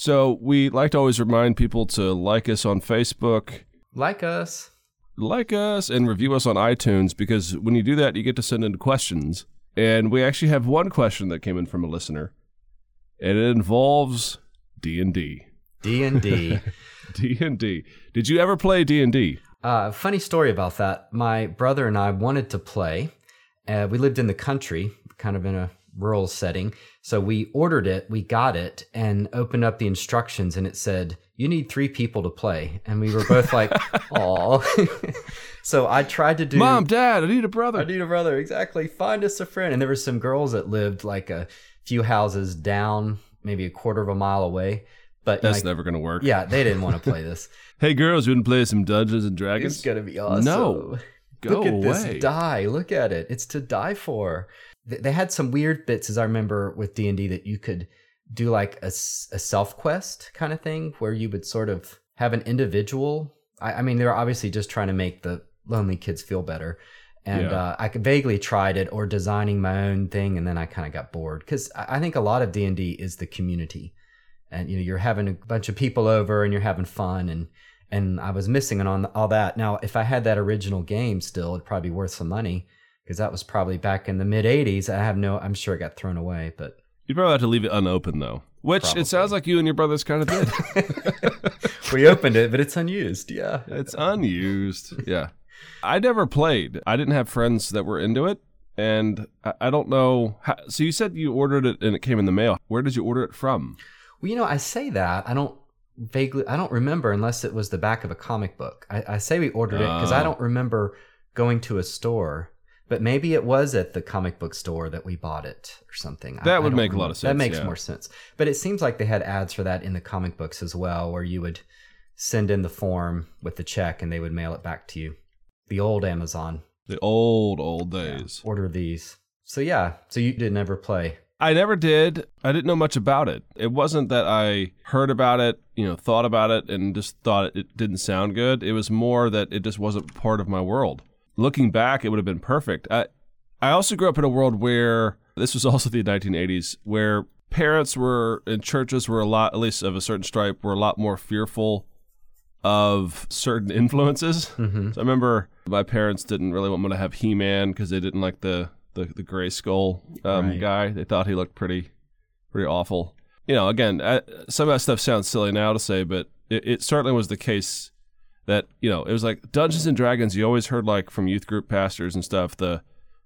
So we like to always remind people to like us on Facebook, Like us. like us, and review us on iTunes because when you do that, you get to send in questions. And we actually have one question that came in from a listener, and it involves D and D. D and D. D and D. Did you ever play D and D? Uh, funny story about that. My brother and I wanted to play. Uh, we lived in the country, kind of in a rural setting. So we ordered it, we got it, and opened up the instructions, and it said, You need three people to play. And we were both like, Aw. so I tried to do. Mom, Dad, I need a brother. I need a brother. Exactly. Find us a friend. And there were some girls that lived like a few houses down, maybe a quarter of a mile away. But That's like, never gonna work. yeah, they didn't want to play this. Hey, girls, you want to play some Dungeons and Dragons? It's gonna be awesome. No. Go Look at away. this die. Look at it. It's to die for. Th- They had some weird bits, as I remember with D and D, that you could do like a, self quest kind of thing, where you would sort of have an individual. I, I mean, they were obviously just trying to make the lonely kids feel better. And Yeah. uh, I vaguely tried it or designing my own thing, and then I kind of got bored because I I think a lot of D and D is the community, and you know you're having a bunch of people over and you're having fun and and I was missing on all that. Now, if I had that original game still, it'd probably be worth some money because that was probably back in the mid '80s. I have no, I'm sure it got thrown away, but You'd probably have to leave it unopened though, which Probably. it sounds like you and your brothers kind of did. we opened it, but it's unused. Yeah, it's unused. Yeah, I never played. I didn't have friends that were into it, and I, I don't know. How, so you said you ordered it and it came in the mail. Where did you order it from? Well, you know, I say that I don't vaguely, I don't remember unless it was the back of a comic book. I, I say we ordered it because I Oh. don't remember going to a store. But maybe it was at the comic book store that we bought it or something. That I would don't make a lot of sense. That makes yeah. more sense. But it seems like they had ads for that in the comic books as well, where you would send in the form with the check and they would mail it back to you. The old Amazon. The old old Yeah, days. order these. So yeah, so you did never play. I never did. I didn't know much about it. It wasn't that I heard about it, you know, thought about it, and just thought it didn't sound good. It was more that it just wasn't part of my world. Looking back, it would have been perfect. I, I also grew up in a world where this was also the 1980s, where parents were and churches were a lot, at least of a certain stripe, were a lot more fearful of certain influences. Mm-hmm. So I remember my parents didn't really want me to have He Man because they didn't like the the, the gray skull um, Right. guy. They thought he looked pretty pretty awful. You know, again, uh, some of that stuff sounds silly now to say, but it, it certainly was the case that you know it was like Dungeons and Dragons. You always heard like from youth group pastors and stuff the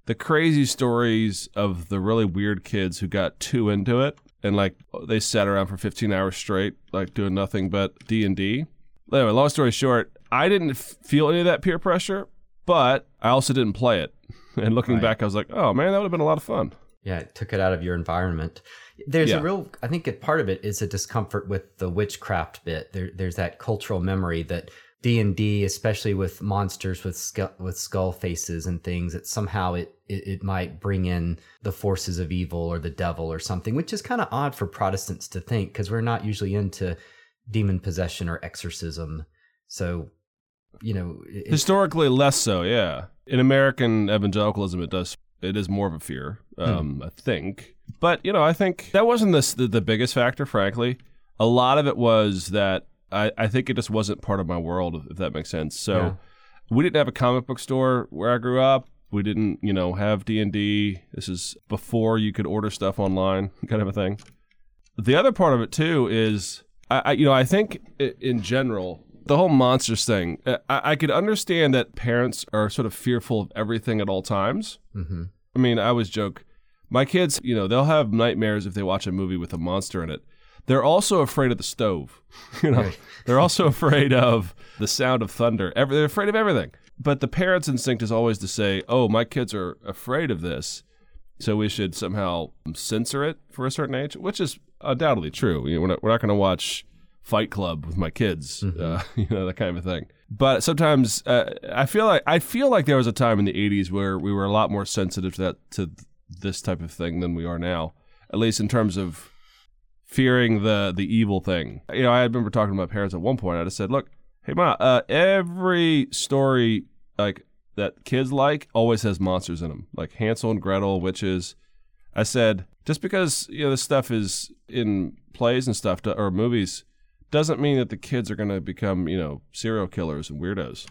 the crazy stories of the really weird kids who got too into it and like they sat around for 15 hours straight like doing nothing but D&D. Anyway, long story short, I didn't f- feel any of that peer pressure, but I also didn't play it. And looking Right. back, I was like, "Oh man, that would have been a lot of fun." Yeah, it took it out of your environment. There's Yeah. a real, I think, a part of it is a discomfort with the witchcraft bit. There, there's that cultural memory that D and D, especially with monsters with skull, with skull faces and things, that somehow it, it it might bring in the forces of evil or the devil or something, which is kind of odd for Protestants to think because we're not usually into demon possession or exorcism. So, you know, it, Historically, less so. Yeah, in American evangelicalism, it does. It is more of a fear, um, I think. But you know, I think that wasn't the, the the biggest factor. Frankly, a lot of it was that I, I think it just wasn't part of my world, if that makes sense. So Yeah. we didn't have a comic book store where I grew up. We didn't, you know, have D and D. This is before you could order stuff online, kind of a thing. The other part of it too is, I, I you know, I think in general, the whole monsters thing. uh, I, I could understand that parents are sort of fearful of everything at all times. Mhm. I mean, I always joke, my kids, you know, they'll have nightmares if they watch a movie with a monster in it. They're also afraid of the stove. You know, Right. they're also afraid of the sound of thunder. Every, they're afraid of everything. But the parents' instinct is always to say, "Oh, my kids are afraid of this, so we should somehow censor it for a certain age," which is undoubtedly true. You know, we're not, not going to watch Fight Club with my kids, uh, you know, that kind of a thing. But sometimes uh, I feel like I feel like there was a time in the '80s where we were a lot more sensitive to that to this type of thing than we are now, at least in terms of fearing the the evil thing. You know, I remember talking to my parents at one point. I just said, "Look, hey, ma, uh, every story like that kids like always has monsters in them, like Hansel and Gretel, witches." I said, just because you know this stuff is in plays and stuff to, or movies, doesn't mean that the kids are going to become you know serial killers and weirdos.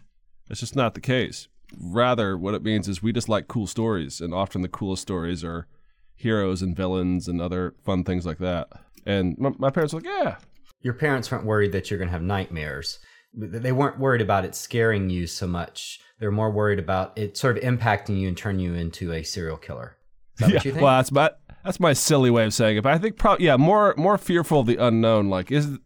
It's just not the case. Rather, what it means is we just like cool stories, and often the coolest stories are heroes and villains and other fun things like that. And my, my parents were like, yeah, Your parents weren't worried that you're going to have nightmares. They weren't worried about it scaring you so much. They're more worried about it sort of impacting you and turning you into a serial killer. Is that yeah. what you think? Well, that's my that's my silly way of saying it. But I think probably yeah, more more fearful of the unknown. Like is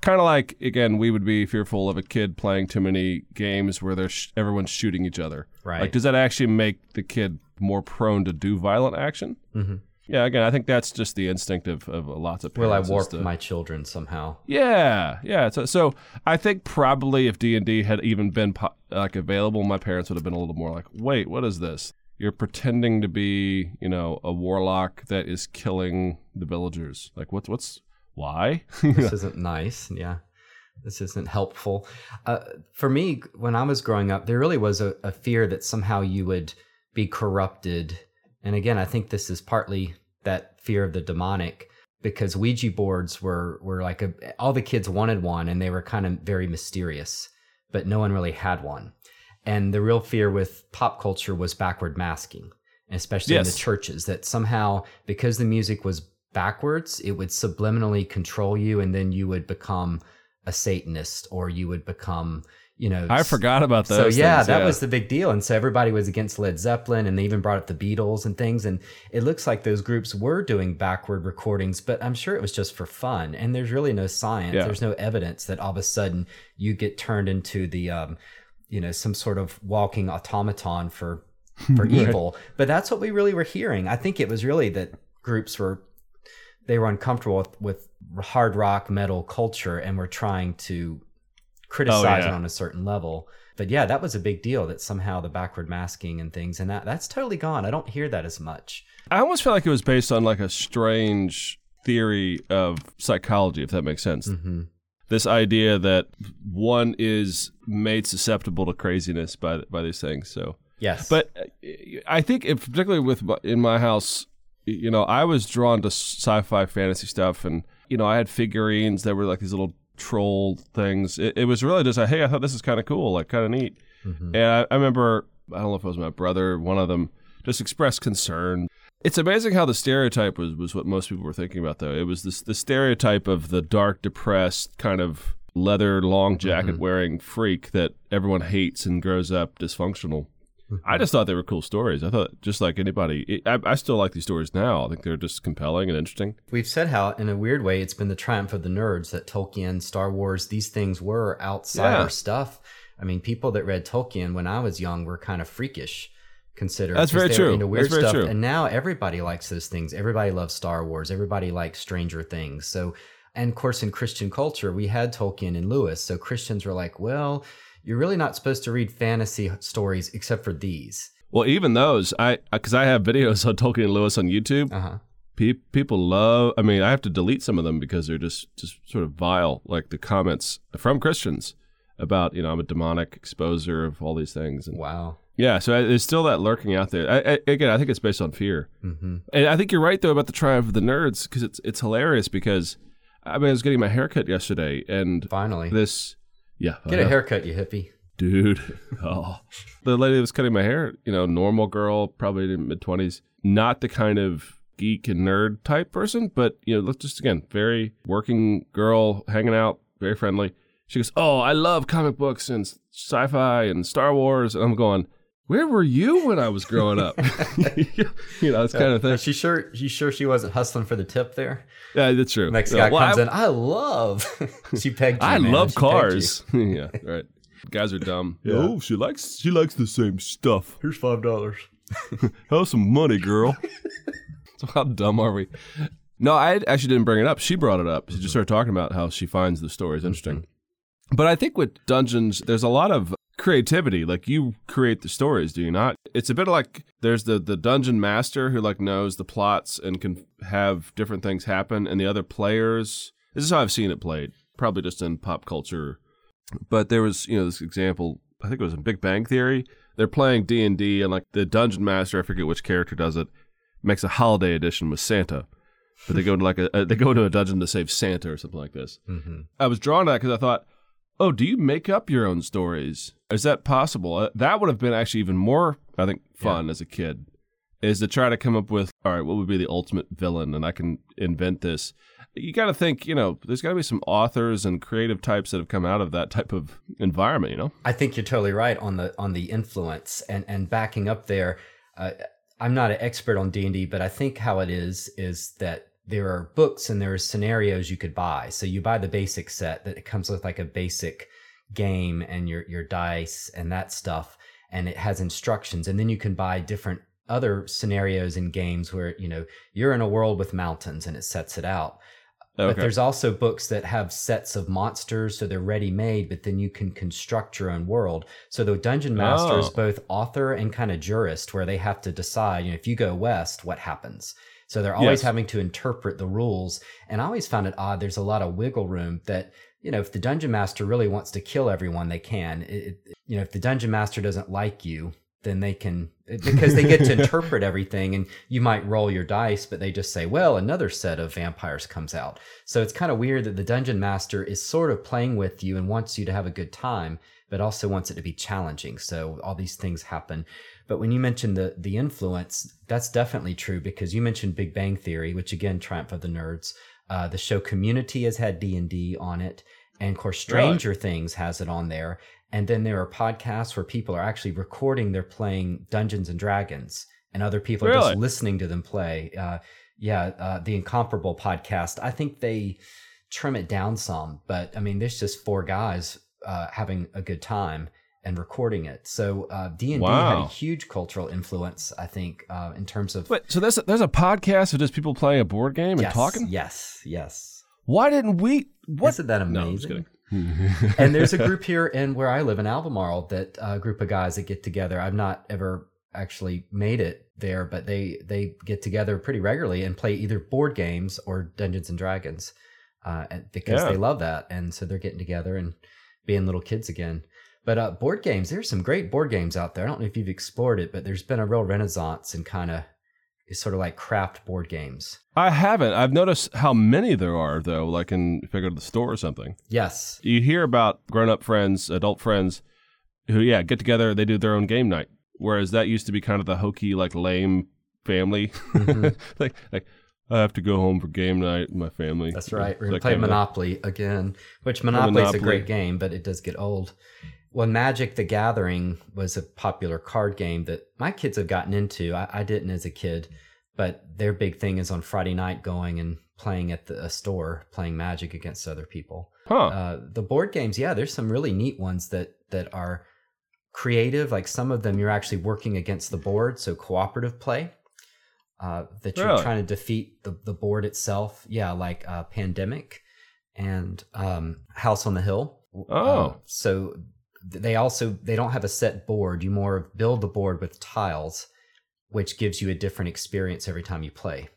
kind of like again, we would be fearful of a kid playing too many games where there's sh- everyone's shooting each other. Right. Like, does that actually make the kid more prone to do violent action? Mhm. Yeah. Again, I think that's just the instinct of, of lots of parents. Will I warp to- my children somehow? Yeah, yeah. So, so I think probably if D and D had even been po- like available, my parents would have been a little more like, "Wait, what is this? You're pretending to be, you know, a warlock that is killing the villagers. Like, what's what's why?" this isn't nice. Yeah. This isn't helpful. Uh, for me, when I was growing up, there really was a, a fear that somehow you would be corrupted. And again, I think this is partly that fear of the demonic because Ouija boards were, were like a, all the kids wanted one and they were kind of very mysterious, but no one really had one. And the real fear with pop culture was backward masking, especially in the churches, that somehow because the music was backwards, it would subliminally control you, and then you would become a Satanist or you would become, you know. i forgot about that. So yeah, things, that was the big deal, and so everybody was against Led Zeppelin, and they even brought up the Beatles and things. And it looks like those groups were doing backward recordings, but I'm sure it was just for fun. And there's really no science. Yeah. There's no evidence that all of a sudden you get turned into the, um, you know, some sort of walking automaton for for evil. But that's what we really were hearing. I think it was really that groups were they were uncomfortable with, with hard rock metal culture and were trying to criticize it yeah. on a certain level. But yeah, that was a big deal that somehow the backward masking and things and that that's totally gone. I don't hear that as much. I almost felt like it was based on like a strange theory of psychology, if that makes sense. Mm-hmm. This idea that one is made susceptible to craziness by by these things. So Yes. But uh, I think, if, particularly with in my house, you know, I was drawn to sci-fi fantasy stuff, and you know, I had figurines that were like these little troll things. It, it was really just like, hey, I thought this is kind of cool, like kind of neat. Mhm. And I, I remember, I don't know if it was my brother, one of them, just expressed concern. It's amazing how the stereotype was was what most people were thinking about, though. It was this the stereotype of the dark, depressed, kind of leather, long jacket wearing freak that everyone hates and grows up dysfunctional. Mm-hmm. I just thought they were cool stories. I thought just like anybody, I, I still like these stories now. I think they're just compelling and interesting. We've said how, in a weird way, it's been the triumph of the nerds that Tolkien, Star Wars, these things were outsider Yeah. stuff. I mean, people that read Tolkien when I was young were kind of freakish, considered. That's very true. Into weird That's very stuff, true. and now everybody likes those things. Everybody loves Star Wars. Everybody likes Stranger Things. So, and of course, in Christian culture, we had Tolkien and Lewis. So Christians were like, well, you're really not supposed to read fantasy stories except for these. Well, even those, I because I have videos on Tolkien and Lewis on YouTube. Uh huh. Pe- people love. I mean, I have to delete some of them because they're just just sort of vile, like the comments from Christians about you know I'm a demonic exposer of all these things. And Wow. yeah, so I- there's still that lurking out there. I, I, again, I think it's based on fear. hmm And I think you're right though about the triumph of the nerds because it's it's hilarious because I mean I was getting my haircut yesterday and Finally, this yeah get a haircut, you hippie. dude. Oh, the lady that was cutting my hair, you know, normal girl, probably in mid twenties, not the kind of geek and nerd type person, but you know, look just again, very working girl, hanging out, very friendly. She goes, "Oh, I love comic books and sci-fi and Star Wars," and I'm going. Where were you when I was growing up? you know, it's kind of thing. Is she sure? You sure she wasn't hustling for the tip there? Yeah, that's true. Next Yeah, guy well, comes I, in. I love. she pegged you. I man. love She cars. yeah, right. Guys are dumb. Yeah. Oh, she likes she likes the same stuff. Here's five dollars. Have some money, girl. so how dumb are we? No, I actually didn't bring it up. She brought it up. She just started talking about how she finds the stories interesting. Mm-hmm. But I think with dungeons, there's a lot of creativity. Like you create the stories, do you not? It's a bit like there's the the dungeon master who like knows the plots and can have different things happen, and the other players. This is how I've seen it played. Probably just in pop culture. But there was, you know, this example. I think it was in Big Bang Theory. They're playing D and D, and like the dungeon master, I forget which character does it, makes a holiday edition with Santa, but they go to like a, they go to a dungeon to save Santa or something like this. Mm-hmm. I was drawn to that because I thought, oh, do you make up your own stories? Is that possible? Uh, that would have been actually even more, I think, fun as a kid, is to try to come up with, all right, what would be the ultimate villain, and I can invent this. You got to think, you know, there's got to be some authors and creative types that have come out of that type of environment, you know. I think you're totally right on the on the influence and and backing up there. Uh, I'm not an expert on D and D, but I think how it is is that there are books and there are scenarios you could buy. So you buy the basic set that it comes with like a basic game and your your dice and that stuff, and it has instructions, and then you can buy different other scenarios in games where you know you're in a world with mountains and it sets it out. Okay. But there's also books that have sets of monsters, so they're ready made, but then you can construct your own world. So the dungeon master is Oh. both author and kind of jurist, where they have to decide, you know, if you go west, what happens? So they're always Yes. having to interpret the rules. And I always found it odd. There's a lot of wiggle room that, you know, if the dungeon master really wants to kill everyone, they can. It, you know, if the dungeon master doesn't like you, then they can eh, because they get to interpret everything and you might roll your dice but they just say well another set of vampires comes out so it's kind of weird that the dungeon master is sort of playing with you and wants you to have a good time but also wants it to be challenging so all these things happen but when you mentioned the the influence that's definitely true because you mentioned big bang theory which again triumph of the nerds uh, the show community has had d&d on it and of course Really? stranger things has it on there and then there are podcasts where people are actually recording they're playing Dungeons and Dragons, and other people are just listening to them play. Uh, yeah, uh, the Incomparable podcast. I think they trim it down some, but I mean, there's just four guys uh, having a good time and recording it. So uh, D and D had a huge cultural influence, I think, uh, in terms of Wait, so there's a, there's a podcast of just people playing a board game and yes, talking? Yes, yes. Why didn't we? What? Isn't that No, I'm just amazing? kidding. and there's a group here in where I live in Albemarle that a group of guys that get together. I've not ever actually made it there, but they they get together pretty regularly and play either board games or Dungeons and Dragons, uh, because Yeah. they love that, and so they're getting together and being little kids again. But uh, board games, there's some great board games out there. I don't know if you've explored it, but there's been a real renaissance in kind of it's sort of like craft board games. I haven't. I've noticed how many there are, though. Like in if I go to the store or something, Yes, you hear about grown-up friends, adult friends, who yeah get together. They do their own game night. Whereas that used to be kind of the hokey, like lame family. Mhm. like like I have to go home for game night with my family. That's right. We're gonna play kind of thing. Monopoly again, which Monopoly is a great game, but it does get old. Well, Magic the Gathering was a popular card game that my kids have gotten into. I, I didn't as a kid, but their big thing is on Friday night going and playing at the, a store, playing Magic against other people. Huh. Uh, the board games, yeah, there's some really neat ones that that are creative. Like some of them, you're actually working against the board, so cooperative play. Uh, that you're Really? trying to defeat the, the board itself. Yeah, like uh, Pandemic and um, House on the Hill. Oh. Uh, so they also they don't have a set board. You more build the board with tiles, which gives you a different experience every time you play.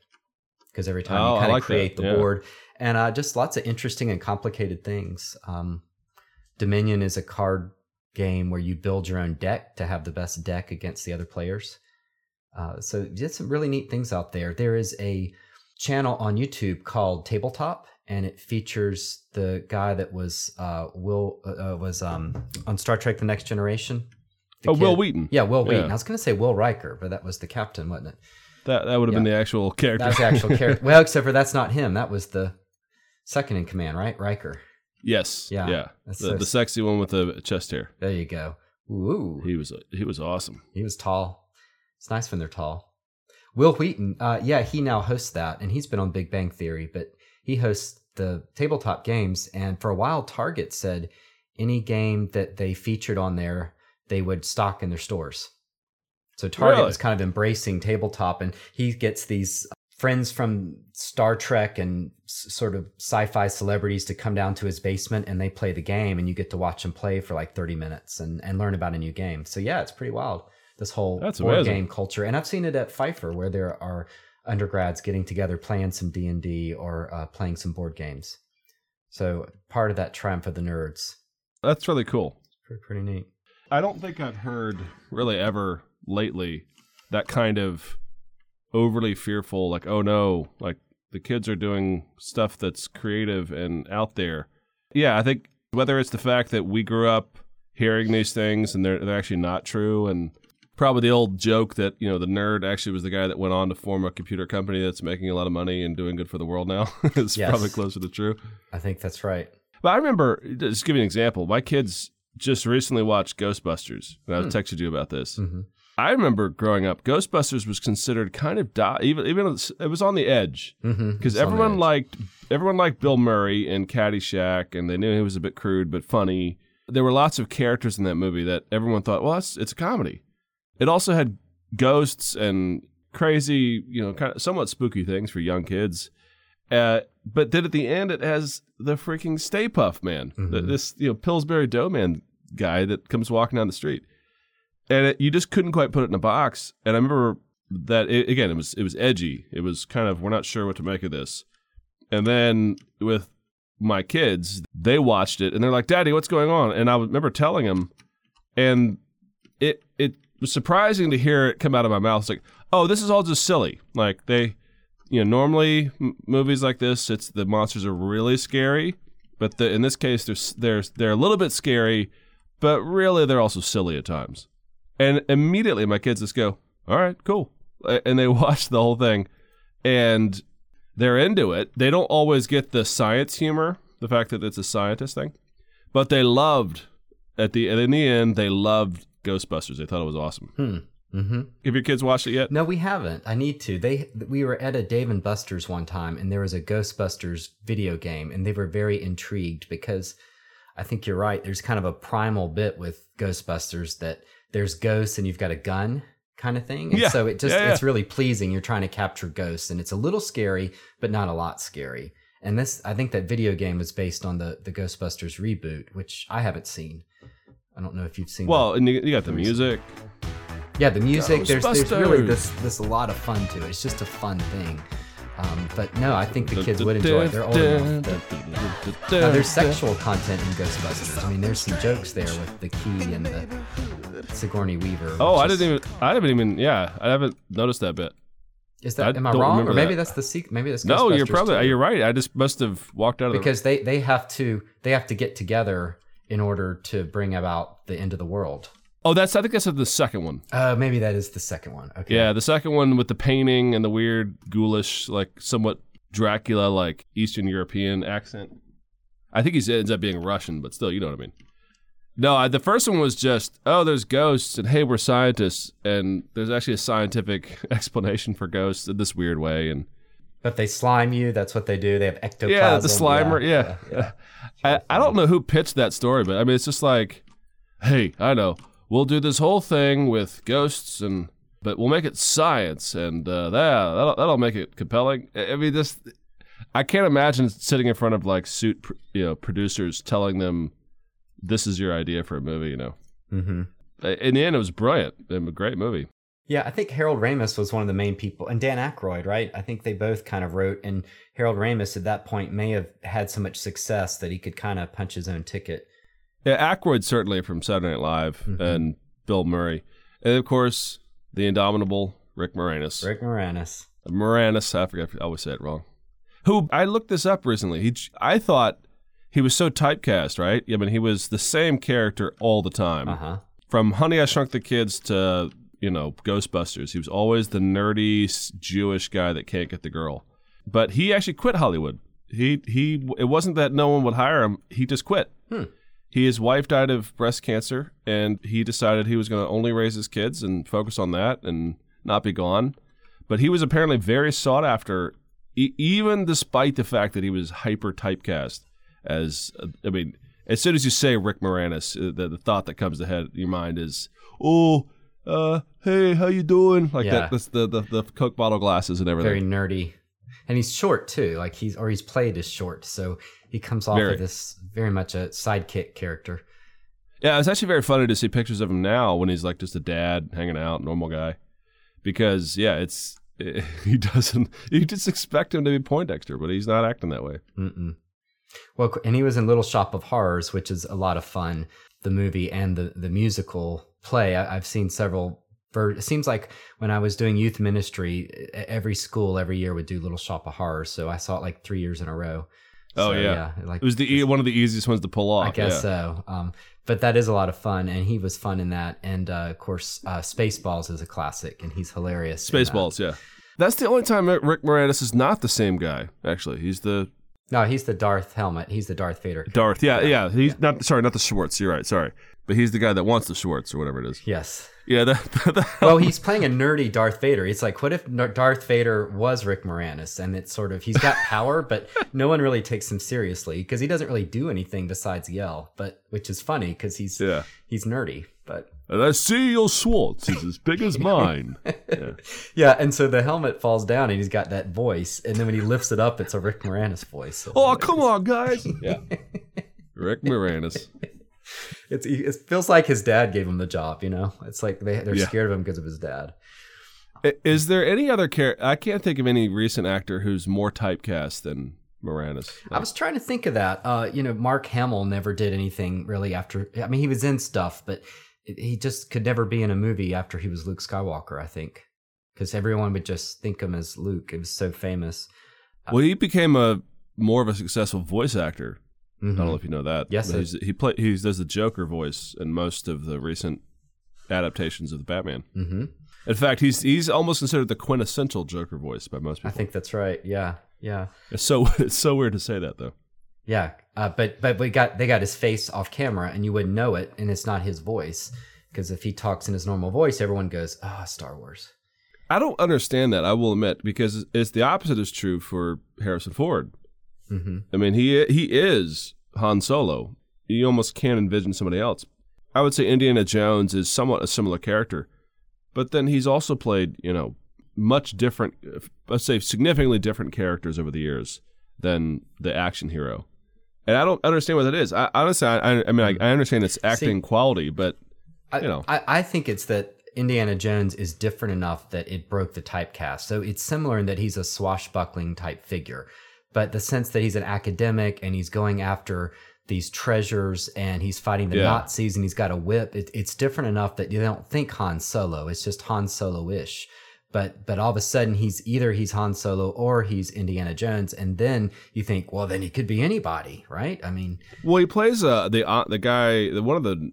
Because every time Oh, you kind of like that, create the yeah. board, and uh, just lots of interesting and complicated things. Um, Dominion is a card game where you build your own deck to have the best deck against the other players. Uh, so there's some really neat things out there. There is a channel on YouTube called Tabletop, and it features the guy that was uh, Will uh, uh, was um, on Star Trek: The Next Generation. The oh, Will. Wheaton. Yeah, Wil Wheaton. Yeah. I was going to say Will Riker, but that was the captain, wasn't it? That that would have been the actual character. That was the actual character. Well, except for that's not him. That was the second in command, right? Riker. yes. Yeah, Yeah. that's The, so- the sexy one with the chest hair. There you go. Ooh, He was he was awesome. He was tall. It's nice when they're tall. Wil Wheaton, uh, yeah, he now hosts that, and he's been on Big Bang Theory, but he hosts the tabletop games. And for a while, Target said any game that they featured on there, they would stock in their stores. So Target Really? was kind of embracing tabletop, and he gets these friends from Star Trek and s- sort of sci-fi celebrities to come down to his basement and they play the game and you get to watch them play for like 30 minutes and, and learn about a new game. So yeah, it's pretty wild. This whole That's board amazing. game culture. And I've seen it at Pfeiffer where there are undergrads getting together playing some D&D or uh, playing some board games. So part of that triumph of the nerds. That's really cool. Pretty, pretty neat. I don't think I've heard really ever lately that kind of overly fearful, like, oh no, like the kids are doing stuff that's creative and out there. Yeah, I think whether it's the fact that we grew up hearing these things and they're they're actually not true and probably the old joke that you know the nerd actually was the guy that went on to form a computer company that's making a lot of money and doing good for the world now it's Yes. probably closer to true I think that's right. but i remember just give you an example my kids just recently watched ghostbusters and i texted you about this hmm i remember growing up ghostbusters was considered kind of di- even even it was on the edge hmm because everyone liked everyone liked Bill Murray in Caddyshack, and they knew he was a bit crude but funny. There were lots of characters in that movie that everyone thought, well, it's, it's a comedy. It also had ghosts and crazy, you know, kind of somewhat spooky things for young kids. Uh, but then at the end, it has the freaking Stay Puft Man, the, Mhm. this you know Pillsbury Dough Man guy that comes walking down the street, and it, you just couldn't quite put it in a box. And I remember that it, again, it was it was edgy. It was kind of we're not sure what to make of this. And then with my kids, they watched it and they're like, "Daddy, what's going on?" And I remember telling them, and it it was surprising to hear it come out of my mouth. It's like, "Oh, this is all just silly." Like they, you know, normally m- movies like this, it's the monsters are really scary, but the, in this case, they're they're they're a little bit scary, but really they're also silly at times. And immediately my kids just go, "All right, cool," and they watch the whole thing, and they're into it. They don't always get the science humor, the fact that it's a scientist thing, but they loved at the in the end they loved Ghostbusters. They thought it was awesome. Hmm. Mm-hmm. Have your kids watched it yet? No, we haven't. I need to. They we were at a Dave and Buster's one time, and there was a Ghostbusters video game, and they were very intrigued because I think you're right. There's kind of a primal bit with Ghostbusters that there's ghosts and you've got a gun kind of thing, and Yeah. so it just Yeah, yeah. it's really pleasing. You're trying to capture ghosts, and it's a little scary, but not a lot scary. And this, I think that video game was based on the the Ghostbusters reboot, which I haven't seen. I don't know if you've seen. Well, and you, got the music. Yeah, the music. There's there's really this this a lot of fun to it. It's just a fun thing. Um, but no, I think the kids would enjoy it. They're old enough. To, now, there's sexual content in Ghostbusters. I mean, there's some jokes there with the key and the Sigourney Weaver. Oh, I didn't even. I haven't even. Yeah, I haven't noticed that bit. Is that I am I wrong? Or maybe that. that's the secret. Maybe that's No, you're probably too. you're right. I just must have walked out of it. because they they have to they have to get together in order to bring about the end of the world. Oh, that's. I think that's the second one. Uh, maybe that is the second one. Okay. Yeah, the second one with the painting and the weird ghoulish, like somewhat Dracula, like Eastern European accent. I think he ends up being Russian, but still, you know what I mean. No, I, the first one was just, oh, there's ghosts, and hey, we're scientists, and there's actually a scientific explanation for ghosts in this weird way, and But they slime you. That's what they do. They have ectoplasm. yeah, the Slimer, yeah. yeah. I, I don't know who pitched that story, but I mean, it's just like, hey, I know, we'll do this whole thing with ghosts, and but we'll make it science, and uh, that that'll, that'll make it compelling. I I mean, this, I can't imagine sitting in front of like suit, you know, producers telling them, this is your idea for a movie, you know. Mm-hmm. In the end, it was brilliant and a great movie. Yeah, I think Harold Ramis was one of the main people, and Dan Aykroyd, right? I think they both kind of wrote, and Harold Ramis at that point may have had so much success that he could kind of punch his own ticket. Yeah, Aykroyd certainly from Saturday Night Live Mhm. and Bill Murray, and of course the indomitable Rick Moranis. Rick Moranis. Moranis, I forget, I always say it wrong. Who I looked this up recently. He, I thought he was so typecast, right? I mean, he was the same character all the time. Uh huh. From Honey, I Shrunk the Kids to you know Ghostbusters. He was always the nerdy Jewish guy that can't get the girl. But he actually quit Hollywood. He he. It wasn't that no one would hire him. He just quit. Hmm. He, his wife died of breast cancer, and he decided he was going to only raise his kids and focus on that and not be gone. But he was apparently very sought after, e- even despite the fact that he was hyper typecast. As uh, I mean, as soon as you say Rick Moranis, uh, the, the thought that comes to head your mind is, "Oh, uh, hey, how you doing?" Like Yeah. that. That's the, the the Coke bottle glasses and everything. Very nerdy, and he's short too. Like he's or he's played as short, so he comes off Very. of this very much a sidekick character. Yeah, it's actually very funny to see pictures of him now when he's like just a dad hanging out, normal guy. Because yeah, it's he doesn't. You just expect him to be Poindexter, but he's not acting that way. Mm-mm. Well, and he was in Little Shop of Horrors, which is a lot of fun. The movie and the the musical play. I, I've seen several ver- it seems like when I was doing youth ministry, every school every year would do Little Shop of Horrors. So I saw it like three years in a row. Oh, So, yeah. like It was the one of the easiest ones to pull off. I guess yeah. so. Um, but that is a lot of fun, and he was fun in that. And uh, of course, uh, Spaceballs is a classic, and he's hilarious. in that. Spaceballs, yeah. That's the only time Rick Moranis is not the same guy. Actually, he's the No, he's the Darth helmet. He's the Darth Vader. Darth. Yeah, yeah. He's not sorry, not the Schwartz. You're right. Sorry, but he's the guy that wants the Schwartz or whatever it is. Yes. Yeah, the, the, Well, he's playing a nerdy Darth Vader. It's like, what if Darth Vader was Rick Moranis? And it's sort of, he's got power, but no one really takes him seriously because he doesn't really do anything besides yell, but which is funny because he's, yeah. he's nerdy. But And I see your Schwartz is as big as mine. yeah, and so the helmet falls down and he's got that voice. And then when he lifts it up, it's a Rick Moranis voice. So oh, come on, guys. Yeah. Rick Moranis. It's, it feels like his dad gave him the job, you know? It's like they, they're Yeah. scared of him because of his dad. Is there any other character? I can't think of any recent actor who's more typecast than Moranis. I was trying to think of that. Uh, you know, Mark Hamill never did anything really after. I mean, he was in stuff, but he just could never be in a movie after he was Luke Skywalker. I think because everyone would just think him as Luke. It was so famous. Well, he became a more of a successful voice actor. I don't know Mhm. if you know that. Yes, he's, he play he does the Joker voice in most of the recent adaptations of the Batman. Mhm. In fact, he's he's almost considered the quintessential Joker voice by most people. I think that's right. Yeah, yeah, It's so it's so weird to say that though. Yeah. Uh, but but we got they got his face off camera, and you wouldn't know it, and it's not his voice because if he talks in his normal voice, everyone goes, "Ah, Star Wars." I don't understand that. I will admit because it's the opposite is true for Harrison Ford. hmm I mean, he he is Han Solo. You almost can't envision somebody else. I would say Indiana Jones is somewhat a similar character, but then he's also played, you know, much different, let's say significantly different characters over the years than the action hero. And I don't understand what that is. I, honestly, I, I mean, I, hmm. I understand it's acting quality, but I, You know. I, I think it's that Indiana Jones is different enough that it broke the typecast. So it's similar in that he's a swashbuckling type figure, but the sense that he's an academic and he's going after these treasures and he's fighting the Yeah. Nazis and he's got a whip. It, it's different enough that you don't think Han Solo. It's just Han Solo ish. But but all of a sudden he's either he's Han Solo or he's Indiana Jones, and then you think, well, then he could be anybody, right? I mean, Well, he plays uh, the uh, the guy. The, one of the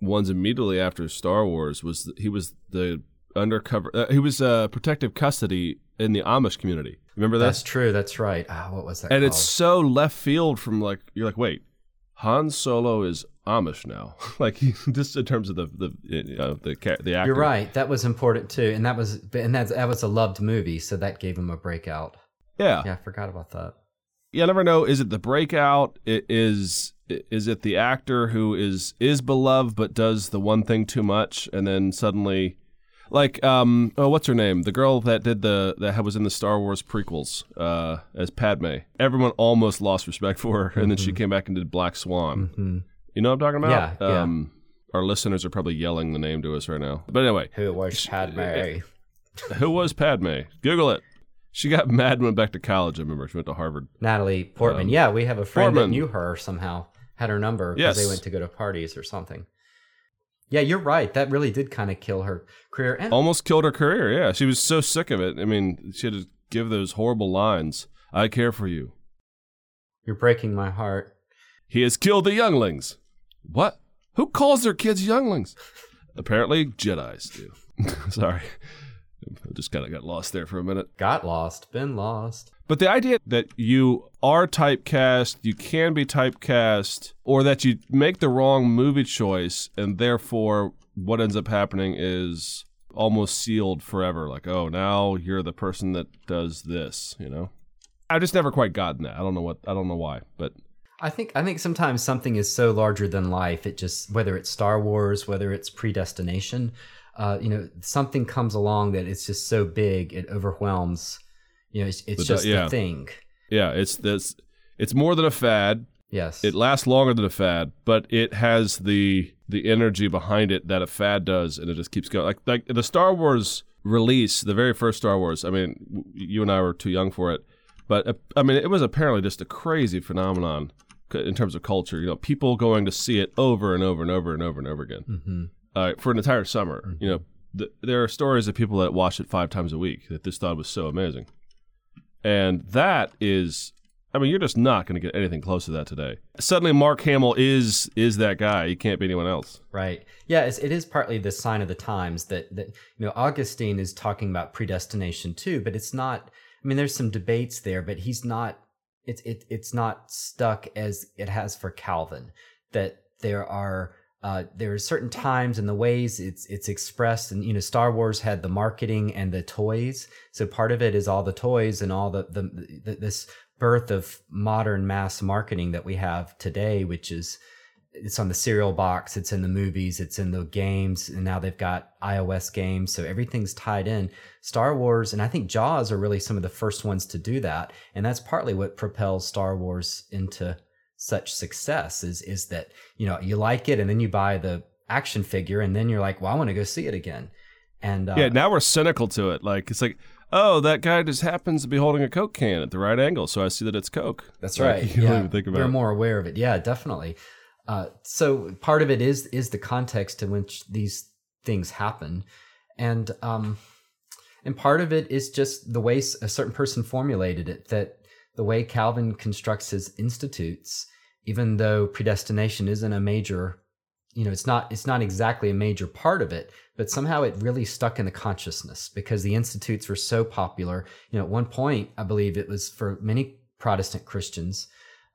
ones immediately after Star Wars was he was the undercover. Uh, he was uh, protective custody in the Amish community. Remember that? that's true. That's right. Ah, what was that? and called? it's so left field from like you're like wait, Han Solo is Amish now. like he, just in terms of the the uh, the the actor. You're right. That was important too, and that was and that that was a loved movie, so that gave him a breakout. Yeah. Yeah, I forgot about that. you never know. Is it the breakout? I- Is is it the actor who is is beloved but does the one thing too much, and then suddenly, like, um, oh, what's her name? The girl that did the that was in the Star Wars prequels uh, as Padme. Everyone almost lost respect for her, and then she came back and did Black Swan. hmm You know what I'm talking about? Yeah, yeah. Um, our listeners are probably yelling the name to us right now. But anyway, Who was Padme? who was Padme? Google it. She got mad and went back to college. I remember she went to Harvard. Natalie Portman. Um, yeah, we have a friend Portman. that knew her somehow, had her number because Yes. they went to go to parties or something. Yeah, you're right. That really did kind of kill her career. And almost killed her career. Yeah, she was so sick of it. I mean, she had to give those horrible lines. I care for you. you're breaking my heart. He has killed the younglings. What? Who calls their kids younglings? Apparently, Jedi's do. Sorry, I just kind of got lost there for a minute. Got lost. Been lost. But the idea that you are typecast, you can be typecast, or that you make the wrong movie choice, and therefore what ends up happening is almost sealed forever. Like, oh, now you're the person that does this, you know? I've just never quite gotten that. I don't know what, I don't know why, but I think I think sometimes something is so larger than life. It just whether it's Star Wars, whether it's predestination, uh, you know, something comes along that it's just so big it overwhelms. You know, it's, it's The- just yeah. the thing. yeah, it's this, it's more than a fad. Yes. It lasts longer than a fad, but it has the the energy behind it that a fad does, and it just keeps going. Like like the Star Wars release, the very first Star Wars. I mean, you and I were too young for it, but uh, I mean, it was apparently just a crazy phenomenon in terms of culture. You know, people going to see it over and over and over and over and over again hmm uh, for an entire summer. You know, th- there are stories of people that watch it five times a week that this thought was so amazing, and that is. I mean, you're just not going to get anything close to that today. Suddenly, Mark Hamill is is that guy. He can't be anyone else. Right. Yeah. It's, it is partly the sign of the times that that you know Augustine is talking about predestination too, but it's not. I mean, there's some debates there, but he's not. It's it it's not stuck as it has for Calvin. That there are uh, there are certain times and the ways it's it's expressed and you know star wars had the marketing and the toys so part of it is all the toys and all the, the, the this birth of modern mass marketing that we have today which is it's on the cereal box it's in the movies it's in the games and now they've got ios games so everything's tied in star wars and i think jaws are really some of the first ones to do that and that's partly what propels star wars into such success is is that you know you like it and then you buy the action figure and then you're like well i want to go see it again and uh, yeah now we're cynical to it like it's like oh that guy just happens to be holding a coke can at the right angle so i see that it's coke that's like, right you yeah. don't even think about we're it. more aware of it yeah definitely uh, so part of it is is the context in which these things happen. And um and part of it is just the way a certain person formulated it that the way calvin constructs his institutes even though predestination isn't a major you know it's not it's not exactly a major part of it but somehow it really stuck in the consciousness because the institutes were so popular. You know at one point i believe it was for many protestant christians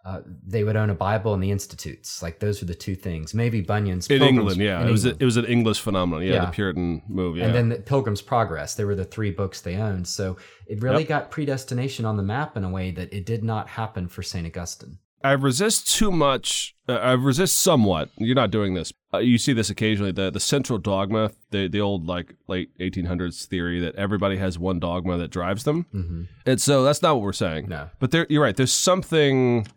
uh, they would own a bible and the institutes like those were the two things maybe bunyan's in Pilgrim's- england yeah in it was a, it was an english phenomenon yeah, Yeah. the puritan move yeah and then the pilgrim's progress they were the three books they owned so it really Yep. got predestination on the map in a way that it did not happen for st augustine I resist too much. Uh, I resist somewhat. You're not doing this. Uh, you see this occasionally. The the central dogma, the the old like late 1800s theory that everybody has one dogma that drives them. mm-hmm. And so that's not what we're saying. no But there, you're right. There's something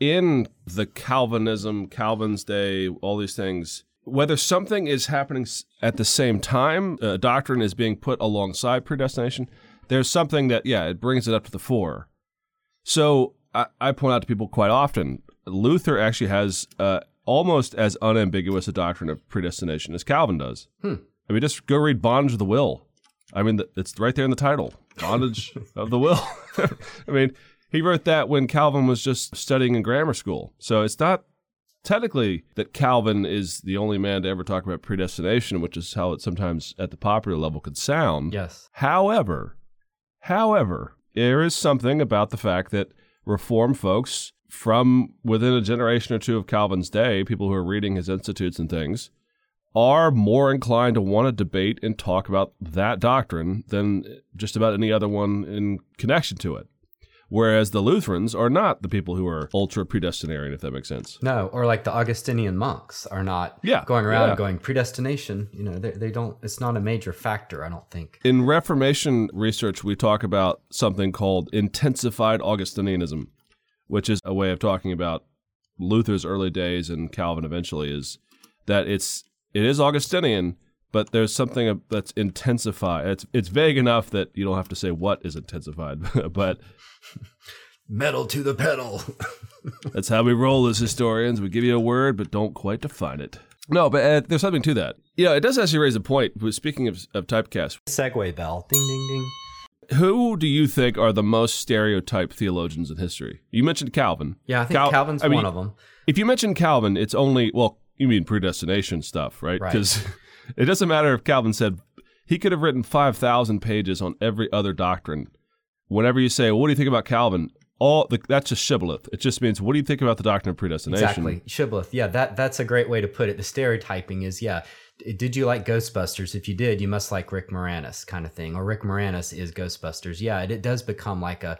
in the Calvinism, Calvin's day, all these things. Whether something is happening at the same time, a doctrine is being put alongside predestination. There's something that, yeah, it brings it up to the fore. So I, I point out to people quite often, Luther actually has uh, almost as unambiguous a doctrine of predestination as Calvin does. Hmm. I mean, just go read Bondage of the Will. I mean, it's right there in the title, Bondage of the Will. I mean, he wrote that when Calvin was just studying in grammar school. So it's not technically that Calvin is the only man to ever talk about predestination, which is how it sometimes at the popular level could sound. yes However, however, there is something about the fact that reform folks from within a generation or two of Calvin's day, people who are reading his institutes and things, are more inclined to want to debate and talk about that doctrine than just about any other one in connection to it. Whereas the Lutherans are not the people who are ultra predestinarian, if that makes sense. No, or like the Augustinian monks are not Yeah, going around yeah. going predestination. You know, they, they don't. It's not a major factor. I don't think. In Reformation research, we talk about something called intensified Augustinianism, which is a way of talking about Luther's early days and Calvin eventually is that it's it is Augustinian, but there's something that's intensified. It's it's vague enough that you don't have to say what is intensified, but Metal to the pedal. that's how we roll as historians. We give you a word, but don't quite define it. No, but uh, there's something to that. Know, it does actually raise a point. Speaking of, of typecast, Segue bell. Ding ding ding. Who do you think are the most stereotyped theologians in history? You mentioned Calvin. Yeah, I think Cal- Calvin's I mean, one of them. If you mention Calvin, it's only well, you mean predestination stuff, right? Right. It doesn't matter if Calvin said he could have written five thousand pages on every other doctrine. Whenever you say, well, "What do you think about Calvin?" All the, that's just shibboleth. It just means, "What do you think about the doctrine of predestination?" Exactly. Shibboleth. Yeah, that that's a great way to put it. The stereotyping is, yeah, did you like Ghostbusters? If you did, you must like Rick Moranis kind of thing. Or Rick Moranis is Ghostbusters. Yeah, it, it does become like a,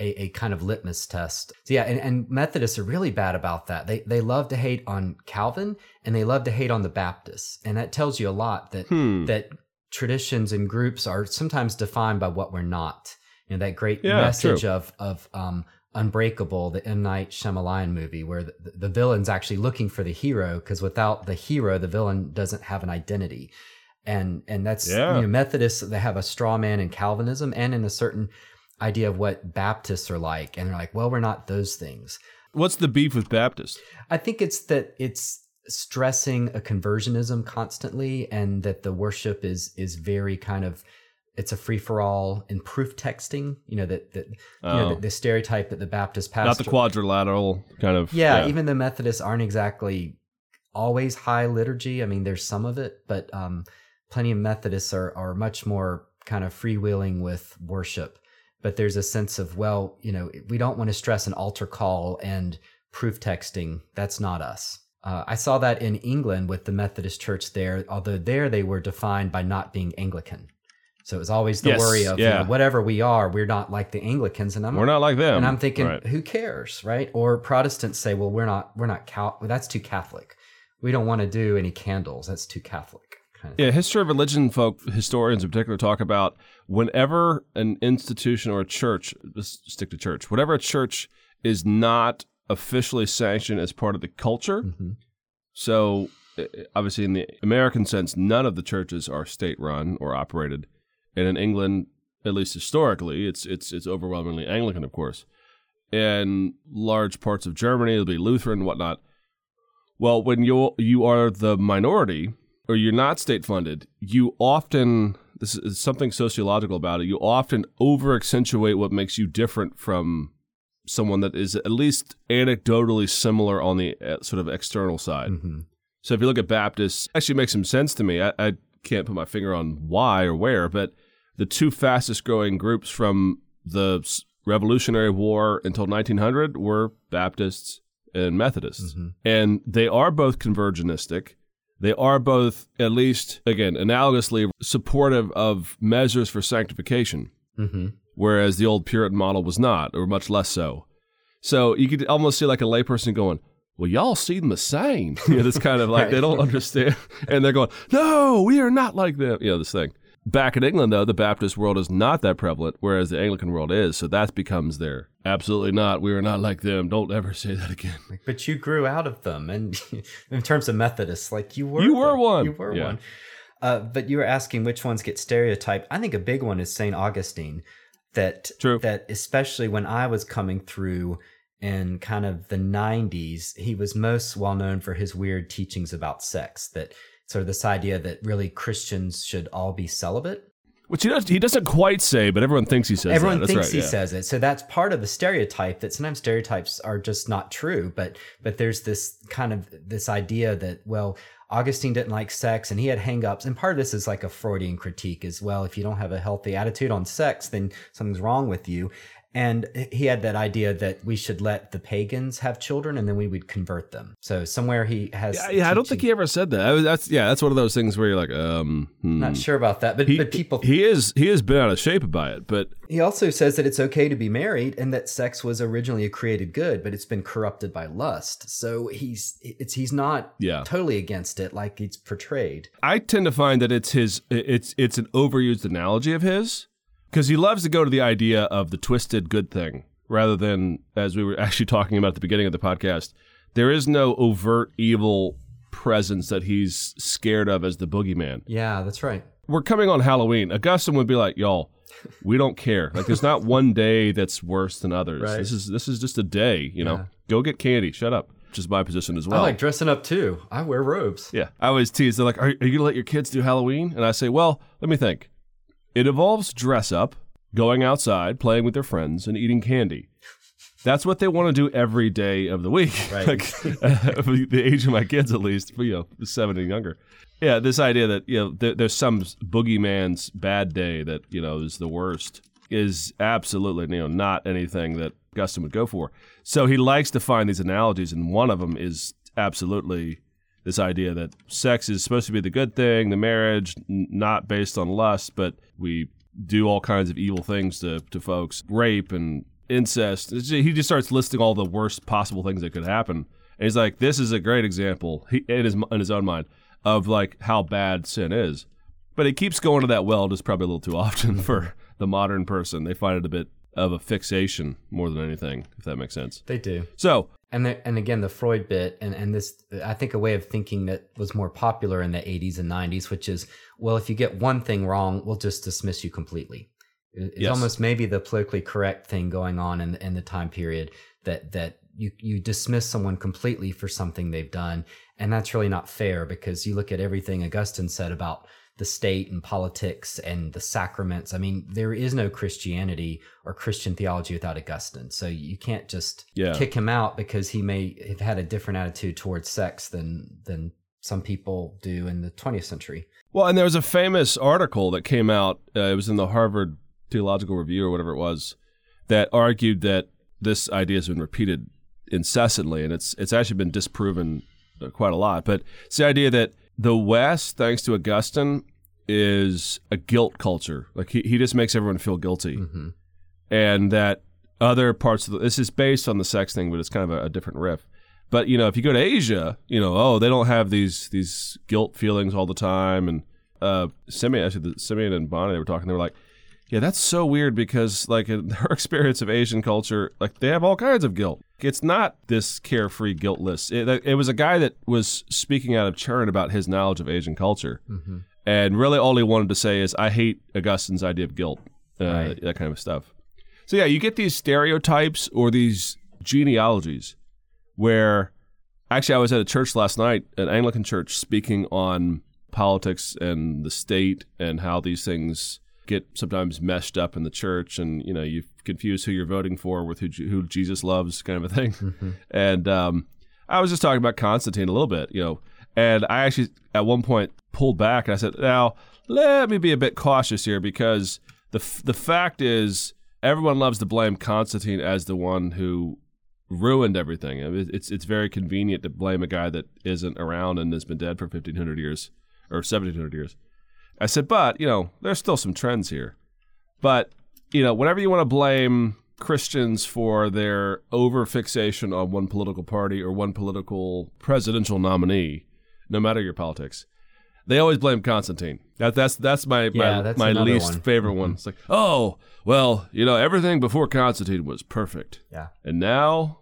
a a kind of litmus test. So yeah, and, and Methodists are really bad about that. They they love to hate on Calvin and they love to hate on the Baptists. And that tells you a lot that Hmm. that traditions and groups are sometimes defined by what we're not. You know, that great Yeah, message true. of of um, Unbreakable, the M Night Shyamalan movie, where the, the villain's actually looking for the hero because without the hero, the villain doesn't have an identity, and and that's Yeah. you know Methodists they have a straw man in Calvinism and in a certain idea of what Baptists are like, and they're like, well, we're not those things. What's the beef with Baptists? I think it's that it's stressing a conversionism constantly and that the worship is is very kind of it's a free for all in proof texting. You know that that you know Oh. the, the stereotype that the Baptist pastor, Not the quadrilateral kind of. yeah, even the Methodists aren't exactly always high liturgy. I mean, there's some of it, but um, plenty of Methodists are are much more kind of freewheeling with worship. But there's a sense of well, you know, we don't want to stress an altar call and proof texting. That's not us. Uh, I saw that in England with the Methodist Church there, although there they were defined by not being Anglican. So it was always the Yes, worry of you know, whatever we are, we're not like the Anglicans, and I'm We're not like them. and I'm thinking, Right. who cares, right? Or Protestants say, well, we're not, we're not Cal. That's too Catholic. We don't want to do any candles. That's too Catholic. Kind of. Yeah, history of religion folk historians in particular talk about whenever an institution or a church, let's stick to church, whatever a church is not officially sanctioned as part of the culture. Mhm. So, uh, obviously, in the American sense, none of the churches are state run or operated. And in England, at least historically, it's it's it's overwhelmingly Anglican, of course. In large parts of Germany, it'll be Lutheran and whatnot. Well, when you you are the minority or you're not state funded, you often this is something sociological about it. You often over accentuate what makes you different from someone that is at least anecdotally similar on the uh, sort of external side. Mhm. So if you look at Baptists, actually makes some sense to me. I, I can't put my finger on why or where, but the two fastest growing groups from the Revolutionary War until 1900 were Baptists and Methodists. Mhm. And they are both conversionistic. They are both, at least, again, analogously supportive of measures for sanctification, Mhm. whereas the old Puritan model was not, or much less so. So you could almost see like a layperson going, well, y'all see them the same. You know, this kind of like Right. they don't understand. And they're going, no, we are not like them. You know, this thing. Back in England, though, the Baptist world is not that prevalent, whereas the Anglican world is. So that becomes their absolutely not. We are not like them. Don't ever say that again. But you grew out of them, and in terms of Methodists, like you were, You were them. one. You were Yeah. one. Uh, but you were asking which ones get stereotyped. I think a big one is Saint Augustine. That True. that especially when I was coming through in kind of the 90s, he was most well known for his weird teachings about sex. That sort of this idea that really Christians should all be celibate. Which he, does, he doesn't quite say, but everyone thinks he says Everyone that. Thinks right, he yeah. says it. So that's part of the stereotype that sometimes stereotypes are just not true. But but there's this kind of this idea that, well, Augustine didn't like sex and he had hangups. And part of this is like a Freudian critique as well. If you don't have a healthy attitude on sex, then something's wrong with you. And he had that idea that we should let the pagans have children and then we would convert them. So somewhere he has. Yeah, yeah, I don't think he ever said that. I was- that's yeah, that's one of those things where you're like, um, hmm. Not sure about that, but He, but people he is he has been out of shape by it, but He also says that it's okay to be married and that sex was originally a created good, but it's been corrupted by lust. So he's it's he's not Yeah. totally against it like it's portrayed. I tend to find that it's his it's it's an overused analogy of his because he loves to go to the idea of the twisted good thing rather than as we were actually talking about at the beginning of the podcast. There is no overt evil presence that he's scared of as the boogeyman. Yeah, that's right. We're coming on Halloween. Augustine would be like, "Y'all, we don't care. Like, there's not one day that's worse than others. Right. This is this is just a day. You know, Yeah. go get candy. Shut up." Which is my position as well. I like dressing up too. I wear robes. Yeah, I always tease. They're like, "Are, are you gonna let your kids do Halloween?" And I say, "Well, let me think. It involves dress up, going outside, playing with their friends, and eating candy. That's what they want to do every day of the week. Right. like the age of my kids, at least, you know, seven and younger. Yeah, this idea that you know there, there's some boogeyman's bad day that you know is the worst is absolutely you know not anything that Augustine would go for. So he likes to find these analogies, and one of them is absolutely this idea that sex is supposed to be the good thing, the marriage not based on lust, but we do all kinds of evil things to, to folks, rape and incest. He just starts listing all the worst possible things that could happen. And he's like, this is a great example he, in his in his own mind of like how bad sin is. But he keeps going to that well just probably a little too often for the modern person. They find it a bit of a fixation more than anything, if that makes sense. They do. So And the, and again the Freud bit and and this I think a way of thinking that was more popular in the 80s and 90s which is well if you get one thing wrong we'll just dismiss you completely. It's Yes. almost maybe the politically correct thing going on in in the time period that that you you dismiss someone completely for something they've done, and that's really not fair because you look at everything Augustine said about the state and politics and the sacraments. I mean, there is no Christianity or Christian theology without Augustine. So you can't just Yeah. kick him out because he may have had a different attitude towards sex than than some people do in the 20th century. Well, and there was a famous article that came out. Uh, it was in the Harvard Theological Review or whatever it was, that argued that this idea has been repeated incessantly, and it's it's actually been disproven quite a lot. But it's the idea that the West, thanks to Augustine, is a guilt culture. Like he, he just makes everyone feel guilty, Mm-hmm. and that other parts of the, this is based on the sex thing, but it's kind of a, a different riff. But you know, if you go to Asia, you know, oh, they don't have these these guilt feelings all the time. And uh, Simeon, actually, the, Simeon and Bonnie, they were talking. They were like, "Yeah, that's so weird because, like, in her experience of Asian culture, like they have all kinds of guilt. It's not this carefree, guiltless. It, it was a guy that was speaking out of turn about his knowledge of Asian culture, Mm-hmm. and really all he wanted to say is, "I hate Augustine's idea of guilt, uh, Right. that kind of stuff." So yeah, you get these stereotypes or these genealogies where actually I was at a church last night, an Anglican church, speaking on politics and the state and how these things get sometimes meshed up in the church, and you know you confuse who you're voting for with who, who Jesus loves, kind of a thing. Mm-hmm. And um, I was just talking about Constantine a little bit, you know, and I actually at one point pulled back and I said, now let me be a bit cautious here because the f- the fact is everyone loves to blame Constantine as the one who ruined everything. I mean, It's it's very convenient to blame a guy that isn't around and has been dead for 1500 years or 1700 years. I said, but, you know, there's still some trends here. But, you know, whenever you want to blame Christians for their over fixation on one political party or one political presidential nominee, no matter your politics, they always blame Constantine. That, that's that's my Yeah, my, that's my least one. favorite one. It's like, oh, well, you know, everything before Constantine was perfect, Yeah. and now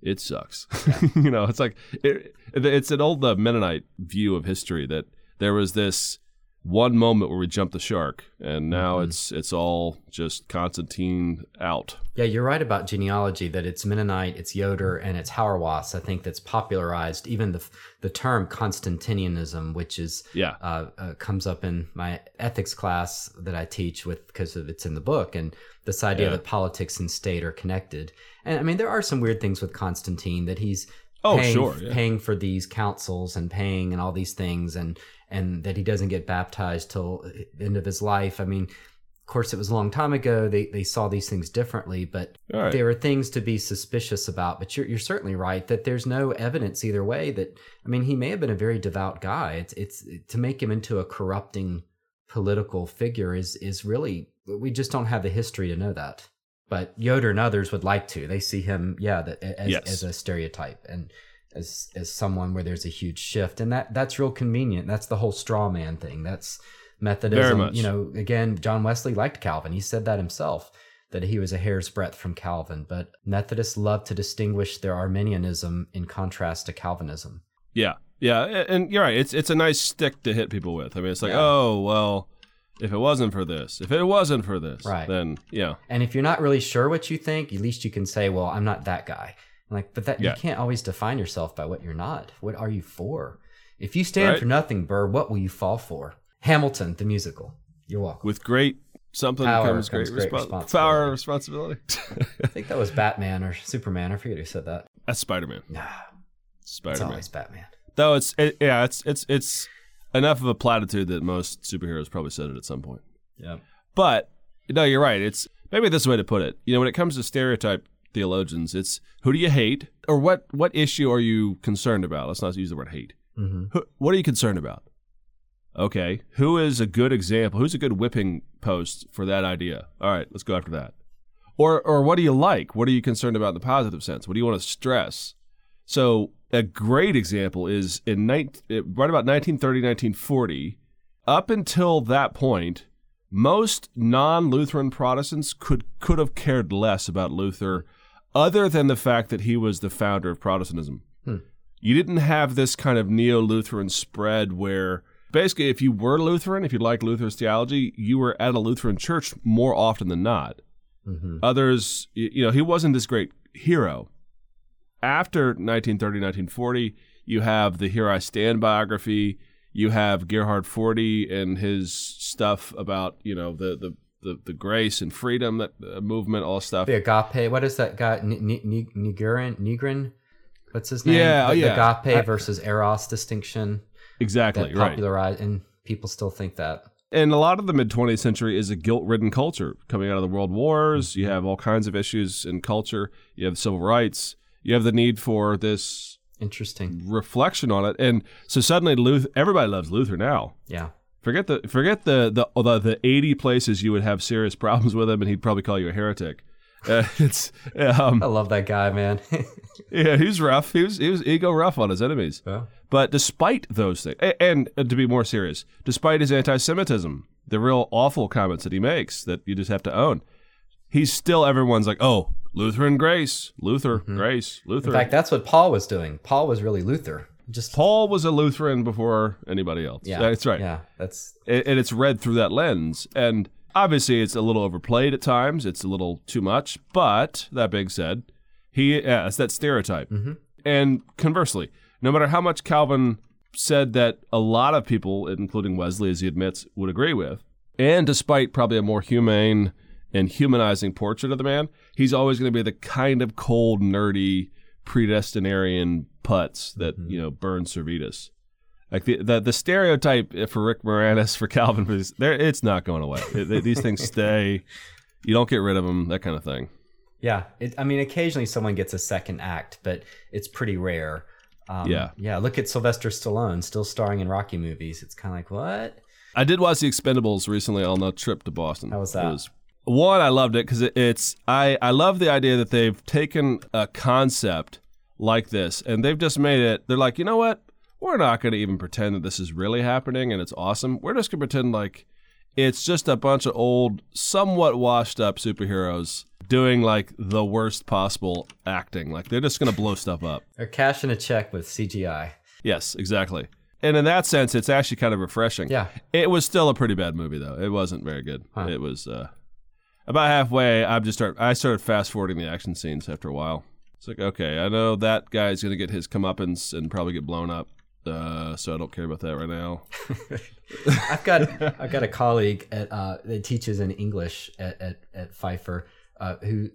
it sucks. you know, it's like it, it's an old uh, Mennonite view of history that there was this one moment where we jumped the shark, and now Mm-hmm. it's it's all just Constantine out. Yeah, you're right about genealogy that it's Mennonite, it's Yoder, and it's Hauerwas. I think that's popularized even the the term Constantinianism, which is Yeah, uh, uh, comes up in my ethics class that I teach with because of it's in the book and this idea Yeah. that politics and state are connected. And I mean, there are some weird things with Constantine that he's Oh, paying, sure, yeah. paying for these councils and paying and all these things and and that he doesn't get baptized till the end of his life. I mean, of course, it was a long time ago. They they saw these things differently, but right. there are things to be suspicious about, but you're, you're certainly right that there's no evidence either way that, I mean, he may have been a very devout guy. It's, it's to make him into a corrupting political figure is, is really, we just don't have the history to know that. But Yoder and others would like to. They see him, yeah, that, as, Yes. as a stereotype and as, as someone where there's a huge shift. And that, that's real convenient. That's the whole straw man thing. That's Methodism. much. You know, again, John Wesley liked Calvin. He said that himself that he was a hair's breadth from Calvin, but Methodists love to distinguish their Arminianism in contrast to Calvinism. Yeah, yeah, and you're right. It's it's a nice stick to hit people with. I mean, it's like, Yeah. oh well, if it wasn't for this, if it wasn't for this, Right. then yeah, And if you're not really sure what you think, at least you can say, "Well, I'm not that guy." Like, but that Yeah. you can't always define yourself by what you're not. What are you for? If you stand Right. for nothing, Burr, what will you fall for? Hamilton, the musical. You're welcome. with great something Power comes comes great, great respo- power responsibility. I think that was Batman or Superman. I forget who said that. That's Spider Man. Nah, Spider it's Man. always Batman. Though it's it, yeah, it's it's it's enough of a platitude that most superheroes probably said it at some point. Yeah. But no, you're right. It's maybe this way to put it. You know, when it comes to stereotype theologians, it's who do you hate or what what issue are you concerned about? Let's not use the word hate. hmm Who, what are you concerned about? Okay, who is a good example? Who's a good whipping post for that idea? All right, let's go after that. Or or what do you like? What are you concerned about in the positive sense? What do you want to stress? So a great example is in 19, right about 1930, 1940. Up until that point, most non-Lutheran Protestants could could have cared less about Luther, other than the fact that he was the founder of Protestantism. You didn't have this kind of neo-Lutheran spread where basically, if you were Lutheran, if you liked Luther's theology, you were at a Lutheran church more often than not. hmm Others, you know, he wasn't this great hero. after 1930, 1940, you have the Here I Stand biography. You have Gerhard Forde and his stuff about you know the the the, the grace and freedom that uh, movement, all stuff. The agape. What is that guy? Nygren. Nygren. What's his name? Yeah, the, yeah. The agape versus eros distinction. Exactly that right. Popularized, and people still think that. And a lot of the mid 20th century is a guilt ridden culture coming out of the world wars. You have all kinds of issues in culture. You have civil rights. You have the need for this interesting reflection on it. And so suddenly, Luther, everybody loves Luther now. Yeah. Forget the forget the the the, the eighty places you would have serious problems with him, and he'd probably call you a heretic. Uh, it's um, I love that guy, man. yeah, he's rough. He was he was ego rough on his enemies. Yeah. But despite those things, and, and to be more serious, despite his anti-Semitism, the real awful comments that he makes that you just have to own, he's still everyone's like, oh, Lutheran grace, Luther grace, Luther. In fact, that's what Paul was doing. Paul was really Luther. Just Paul was a Lutheran before anybody else. yeah, that's right. Yeah, that's and and it's read through that lens. And obviously, it's a little overplayed at times. It's a little too much. But that being said, he yeah, it's that stereotype. Mm-hmm. And conversely, no matter how much Calvin said that a lot of people, including Wesley, as he admits, would agree with, and despite probably a more humane and humanizing portrait of the man, he's always going to be the kind of cold, nerdy, predestinarian putz that you know burn Servetus. Like the, the the stereotype for Rick Moranis for Calvin, there it's not going away. It- these things stay. You don't get rid of them. That kind of thing. yeah. It, I mean, occasionally someone gets a second act, but it's pretty rare. Um, Yeah. yeah. Look at Sylvester Stallone, still starring in Rocky movies. It's kind of like what? I did watch The Expendables recently on a trip to Boston. How was that? It was one. I loved it because it, it's. I I love the idea that they've taken a concept like this and they've just made it. They're like, you know what? We're not going to even pretend that this is really happening and it's awesome. We're just going to pretend like it's just a bunch of old, somewhat washed up superheroes doing like the worst possible acting. Like they're just going to blow stuff up. They're cashing a check with CGI. Yes, exactly. And in that sense, it's actually kind of refreshing. Yeah. It was still a pretty bad movie, though. It wasn't very good. Huh. It was uh, about halfway. I just start. I started fast forwarding the action scenes after a while. It's like, okay, I know that guy's gonna get his comeuppance and probably get blown up. Uh, so I don't care about that right now. I've got I've got a colleague at uh, that teaches in English at at, at Pfeiffer uh, who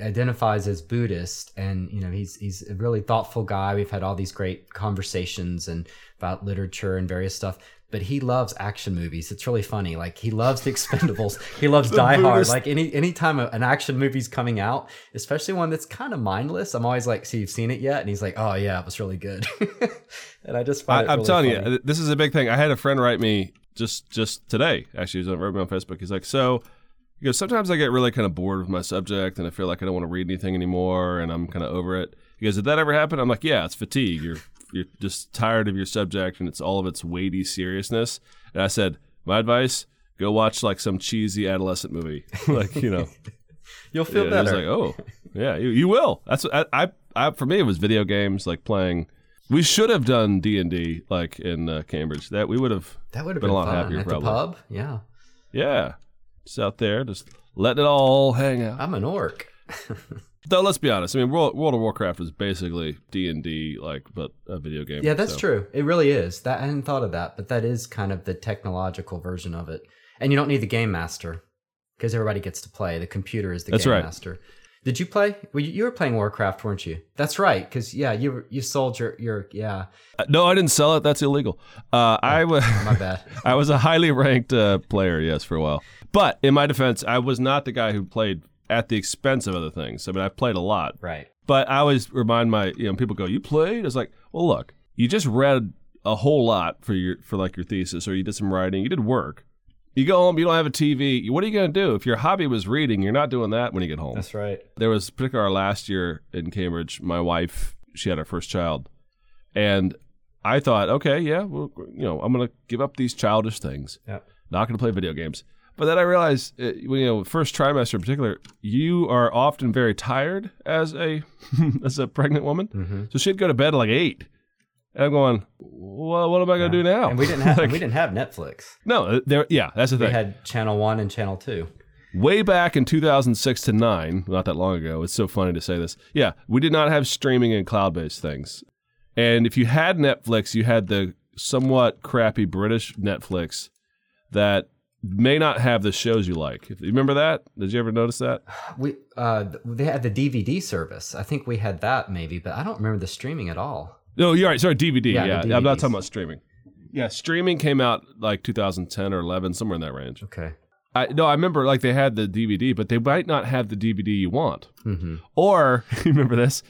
identifies as Buddhist, and you know he's he's a really thoughtful guy. We've had all these great conversations and about literature and various stuff. But he loves action movies. It's really funny. Like he loves The Expendables. he loves Die Hard. Like any anytime an action movie's coming out, especially one that's kind of mindless, I'm always like, "So you've seen it yet?" And he's like, "Oh yeah, it was really good." and I just find I, it I'm really telling funny. you, this is a big thing. I had a friend write me just just today. Actually, he on, wrote me on Facebook. He's like, so. He goes, sometimes I get really kind of bored with my subject and I feel like I don't want to read anything anymore and I'm kind of over it. He goes, did that ever happen? I'm like, yeah, it's fatigue. You're you're just tired of your subject and it's all of its weighty seriousness. And I said, my advice, go watch like some cheesy adolescent movie. like, you know. You'll feel yeah, was better. like, oh, yeah, you, you will. That's what I, I, I, for me, it was video games, like playing. We should have done D and D like in uh, Cambridge. That we would have. That would have been been, a lot fun. happier, at probably. the pub. Yeah, Yeah, just out there, just letting it all hang out. I'm an orc. Though let's be honest, I mean, World, World of Warcraft is basically D and D, like, but a video game. Yeah, that's so. true. It really is. That I hadn't thought of that, but that is kind of the technological version of it. And you don't need the game master because everybody gets to play. The computer is the That's game right. master. Did you play? Well, you, you were playing Warcraft, weren't you? That's right. Because yeah, you you sold your your yeah. Uh, No, I didn't sell it. That's illegal. Uh, I was. My bad. I was a highly ranked uh, player, yes, for a while. But in my defense, I was not the guy who played at the expense of other things. I mean, I've played a lot, right. but I always remind my you know people go, "You played?" It's like, well, look, you just read a whole lot for your for like your thesis, or you did some writing, you did work. You go home, you don't have a TV. What are you going to do if your hobby was reading? You're not doing that when you get home. That's right. There was particular last year in Cambridge. My wife, she had her first child, and I thought, okay, yeah, well, you know, I'm going to give up these childish things Yeah. not going to play video games. But then I realized, uh, you know, first trimester in particular, you are often very tired as a as a pregnant woman. Mm-hmm. So she'd go to bed at like eight, and I'm going, well, what am I going to do now? And we didn't have Like, we didn't have Netflix. no, uh, there. Yeah, that's the We thing. We had Channel One and Channel Two. way back in 2006 to 9, not that long ago, it's so funny to say this. Yeah, we did not have streaming and cloud based things. And if you had Netflix, you had the somewhat crappy British Netflix that may not have the shows you like. You remember that? Did you ever notice that? We uh, they had the DVD service. I think we had that maybe, but I don't remember the streaming at all. No, you're right. Sorry, DVD. Yeah, Yeah, I'm not talking about streaming. Yeah, streaming came out like 2010 or 11, somewhere in that range. Okay. I no, I remember like they had the DVD, but they might not have the DVD you want. Mm-hmm. Or you remember this?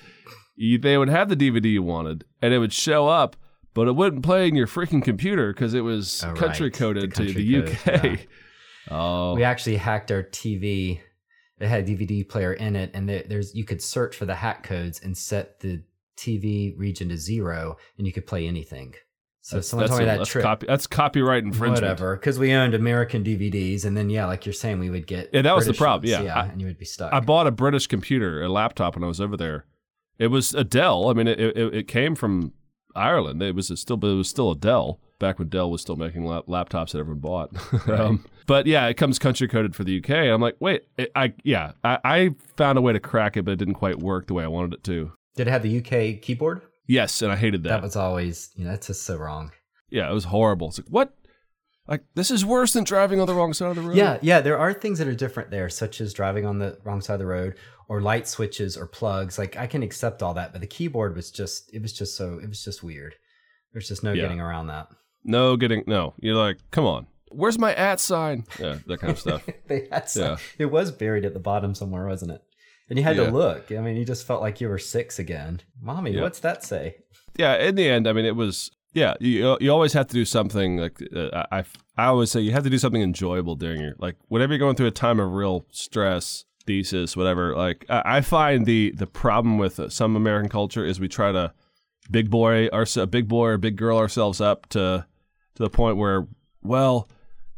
You, they would have the DVD you wanted, and it would show up, but it wouldn't play in your freaking computer because it was Oh, right. country The coded to the code, UK. yeah. Oh, We actually hacked our TV. It had a DVD player in it, and there's you could search for the hack codes and set the TV region to zero, and you could play anything. So that's, someone that's told me that that's trick. copy- that's copyright infringement. Whatever, because we owned American DVDs, and then yeah, like you're saying, we would get Yeah, that was the problem, ones, yeah. I- and you would be stuck. I bought a British computer, a laptop, when I was over there. It was a Dell. I mean, it it, it came from Ireland. It was still, but it was still a Dell back when Dell was still making lap- laptops that everyone bought. um, but yeah, it comes country coded for the UK. I'm like, wait, it, I yeah, I, I found a way to crack it, but it didn't quite work the way I wanted it to. Did it have the UK keyboard? Yes, and I hated that. That was always, you know, that's just so wrong. yeah, it was horrible. It's like what? Like this is worse than driving on the wrong side of the road. Yeah, yeah, there are things that are different there, such as driving on the wrong side of the road or light switches or plugs. Like I can accept all that, but the keyboard was just it was just so it was just weird. There's just no Yeah. getting around that. No getting no. You're like, come on. Where's my at sign? Yeah, that kind of stuff. they had some, Yeah. it was buried at the bottom somewhere, wasn't it? And you had Yeah. to look. I mean, you just felt like you were six again. Mommy, Yeah. what's that say? yeah in the end i mean it was yeah you, you always have to do something like uh, I, I always say you have to do something enjoyable during your like whenever you're going through a time of real stress thesis whatever like i, I find the the problem with uh, some american culture is we try to big boy our big boy or big girl ourselves up to to the point where well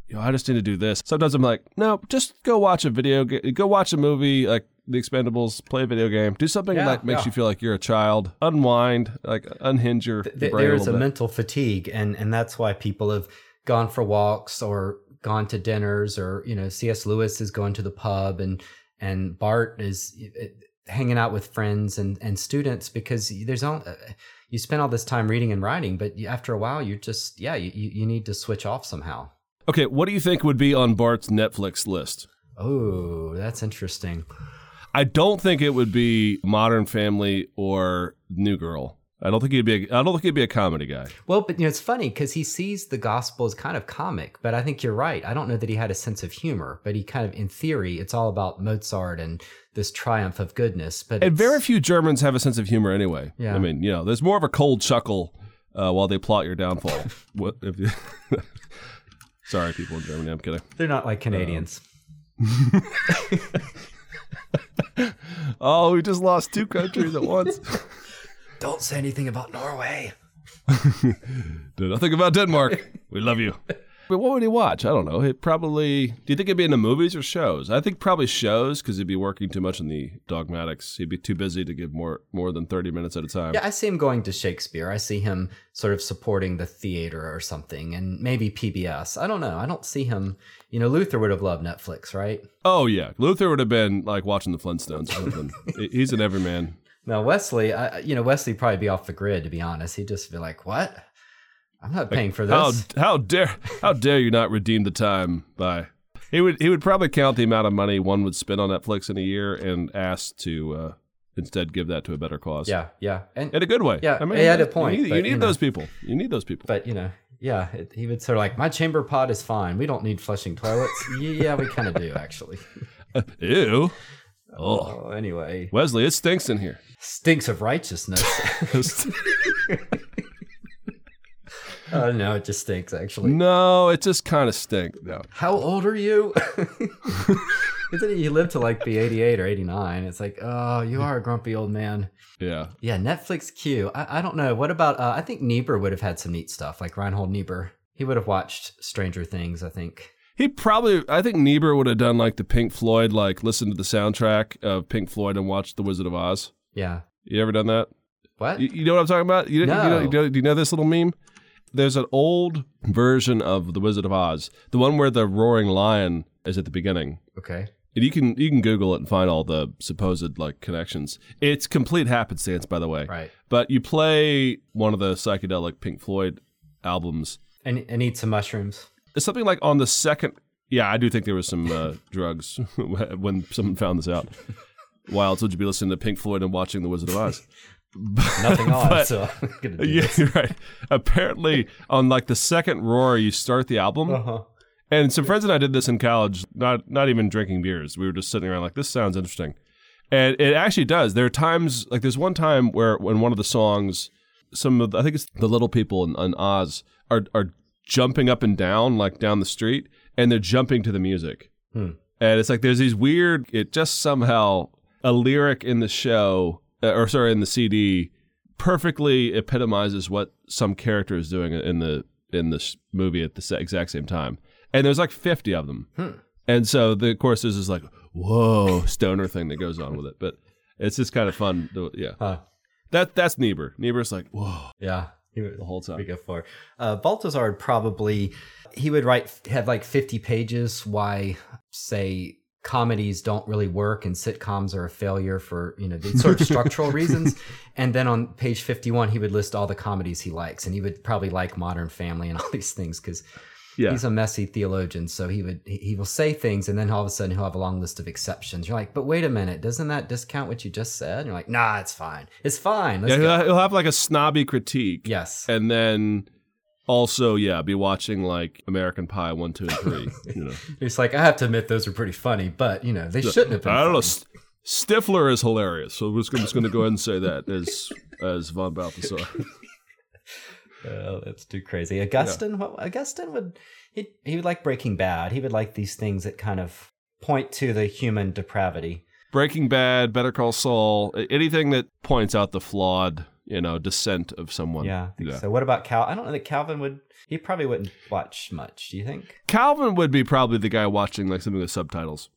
you know i just need to do this. Sometimes i'm like no just go watch a video go watch a movie like the expendables play a video game do something Yeah, that makes yeah. you feel like you're a child unwind like unhinge your, brain a there's a, bit. mental fatigue and and that's why people have gone for walks or gone to dinners or you know cs lewis is going to the pub and and Barth is uh, hanging out with friends and and students because there's all uh, you spend all this time reading and writing but after a while you just yeah you you need to switch off somehow okay what do you think would be on Barth's netflix list oh that's interesting i don't think it would be modern family or new girl i don't think he'd be a, i don't think he'd be a comedy guy Well, but you know, it's funny because he sees the gospel as kind of comic, but I think you're right. I don't know that he had a sense of humor, but he kind of, in theory, it's all about Mozart and this triumph of goodness. But and very few germans have a sense of humor anyway Yeah. i mean you know there's more of a cold chuckle uh, while they plot your downfall what if you sorry people in germany i'm kidding they're not like Canadians. oh we just lost two countries at once don't say anything about Norway. Do nothing about Denmark. we love you. But what would he watch? I don't know. He probably. Do you think he'd be into movies or shows? I think probably shows because he'd be working too much on the dogmatics. He'd be too busy to give more more than thirty minutes at a time. Yeah, I see him going to Shakespeare. I see him sort of supporting the theater or something, and maybe PBS. I don't know. I don't see him. You know, Luther would have loved Netflix, right? Oh yeah, Luther would have been like watching the Flintstones or something. He's an everyman. Now Wesley, I, you know, Wesley probably be off the grid. To be honest, he'd just be like, "What? I'm not paying for How this." how dare how dare you not redeem the time by. He would he would probably count the amount of money one would spend on Netflix in a year and ask to uh, instead give that to a better cause. Yeah, yeah, and in a good way. Yeah, I mean, he had a you point, need, but, you need you know. those people. You need those people. but you know, yeah, it, he would sort of like, "My chamber pot is fine. We don't need flushing toilets." yeah, we kind of do actually. Ew. Oh, Oh, anyway, Wesley, it stinks in here. stinks of righteousness. oh no, it just stinks actually. no, it just kind of stinks. No. How old are you? Isn't it you live to like be 88 or 89? It's like, oh, you are a grumpy old man. Yeah. Yeah, Netflix Q. I, I don't know. What about, uh, I think Niebuhr would have had some neat stuff, like Reinhold Niebuhr. He would have watched Stranger Things, I think. He probably, I think Niebuhr would have done like the Pink Floyd, like listen to the soundtrack of Pink Floyd and watch The Wizard of Oz. Yeah. You ever done that? What? You, you know what I'm talking about? You, you know, No. you know, do you know this little meme? There's an old version of The Wizard of Oz, the one where the roaring lion is at the beginning. okay. And you can you can Google it and find all the supposed like connections. It's complete happenstance, by the way. Right. But you play one of the psychedelic Pink Floyd albums. And and eat some mushrooms. It's something like on the second. Yeah, I do think there was some uh, drugs when someone found this out. Why else would you be listening to Pink Floyd and watching The Wizard of Oz? Nothing on, But- so I'm gonna do yeah, this. right. Apparently, on like the second roar, you start the album. Uh-huh. And some friends and I did this in college, not not even drinking beers. We were just sitting around like, this sounds interesting. And it actually does. There are times like there's one time where when one of the songs, some of the, I think it's the little people in, in Oz are are jumping up and down like down the street, and they're jumping to the music. Hmm. And it's like there's these weird. It just somehow a lyric in the show, uh, or sorry, in the CD, perfectly epitomizes what some character is doing in the in this movie at the exact same time. And there's like 50 of them. Hmm. And so the of course there's this like whoa stoner thing that goes on with it, but it's just kind of fun. To, yeah, Huh. that that's Niebuhr. Niebuhr's like whoa Yeah. He would- the whole time. we go for. Uh, Balthasar would probably he would write have like fifty pages why say comedies don't really work and sitcoms are a failure for you know these sort of structural reasons. And then on page fifty one he would list all the comedies he likes and he would probably like Modern Family and all these things because Yeah, he's a messy theologian. So he would he, will say things and then all of a sudden he'll have a long list of exceptions. You're like, but wait a minute, doesn't that discount what you just said? And you're like, nah, it's fine, it's fine. Let's yeah. go. He'll have like a snobby critique, Yes. and then also yeah, be watching like American Pie one, two, and three. you know, It's like I have to admit those are pretty funny, but you know they shouldn't have been. I don't know. funny. S- Stifler is hilarious, so we're just gonna, just gonna go ahead and say that as as von Balthasar. Oh, that's too crazy. Augustine, what Augustine would he he would like Breaking Bad. He would like these things that kind of point to the human depravity. Breaking Bad, Better Call Saul, anything that points out the flawed, you know, descent of someone. Yeah. I think So what about Cal? I don't know that Calvin would. He probably wouldn't watch much. Do you think? Calvin would be probably the guy watching like something with subtitles.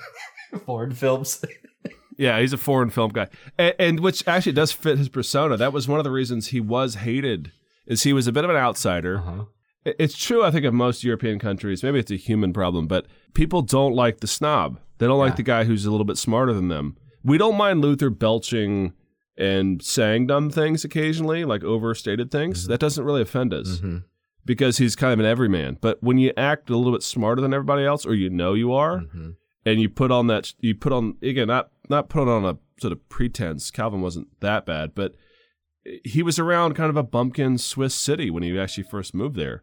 Foreign films. Yeah, he's a foreign film guy, and, and which actually does fit his persona. That was one of the reasons he was hated, is he was a bit of an outsider. uh-huh. It's true, I think, of most European countries. Maybe it's a human problem, but people don't like the snob. They don't like the guy who's a little bit smarter than them. We don't mind Luther belching and saying dumb things occasionally, like overstated things. That doesn't really offend us Mhm. because he's kind of an everyman. But when you act a little bit smarter than everybody else, or you know you are, Mhm. and you put on that, you put on again, not not put on a sort of pretense. Calvin wasn't that bad, but he was around kind of a bumpkin Swiss city when he actually first moved there.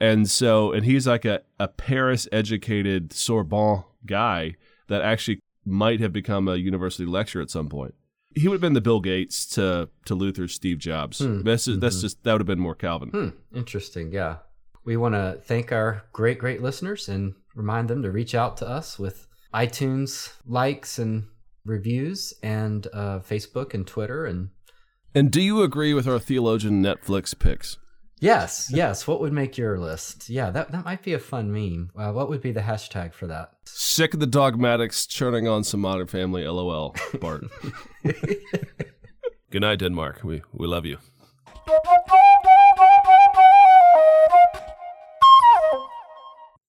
And so, and he's like a, a Paris educated Sorbonne guy that actually might have become a university lecturer at some point. He would have been the Bill Gates to, to Luther's Steve Jobs. Hmm. That's, just, that's Mhm. just, that would have been more Calvin. Hmm. Interesting. Yeah. We want to thank our great, great listeners and remind them to reach out to us with iTunes likes and reviews and uh, Facebook and Twitter and And do you agree with our theologian Netflix picks? Yes, yes. What would make your list? Yeah, that, that might be a fun meme. Uh, what would be the hashtag for that? Sick of the dogmatics churning on some modern family, lol, Barth. Good night, Denmark. We, we love you.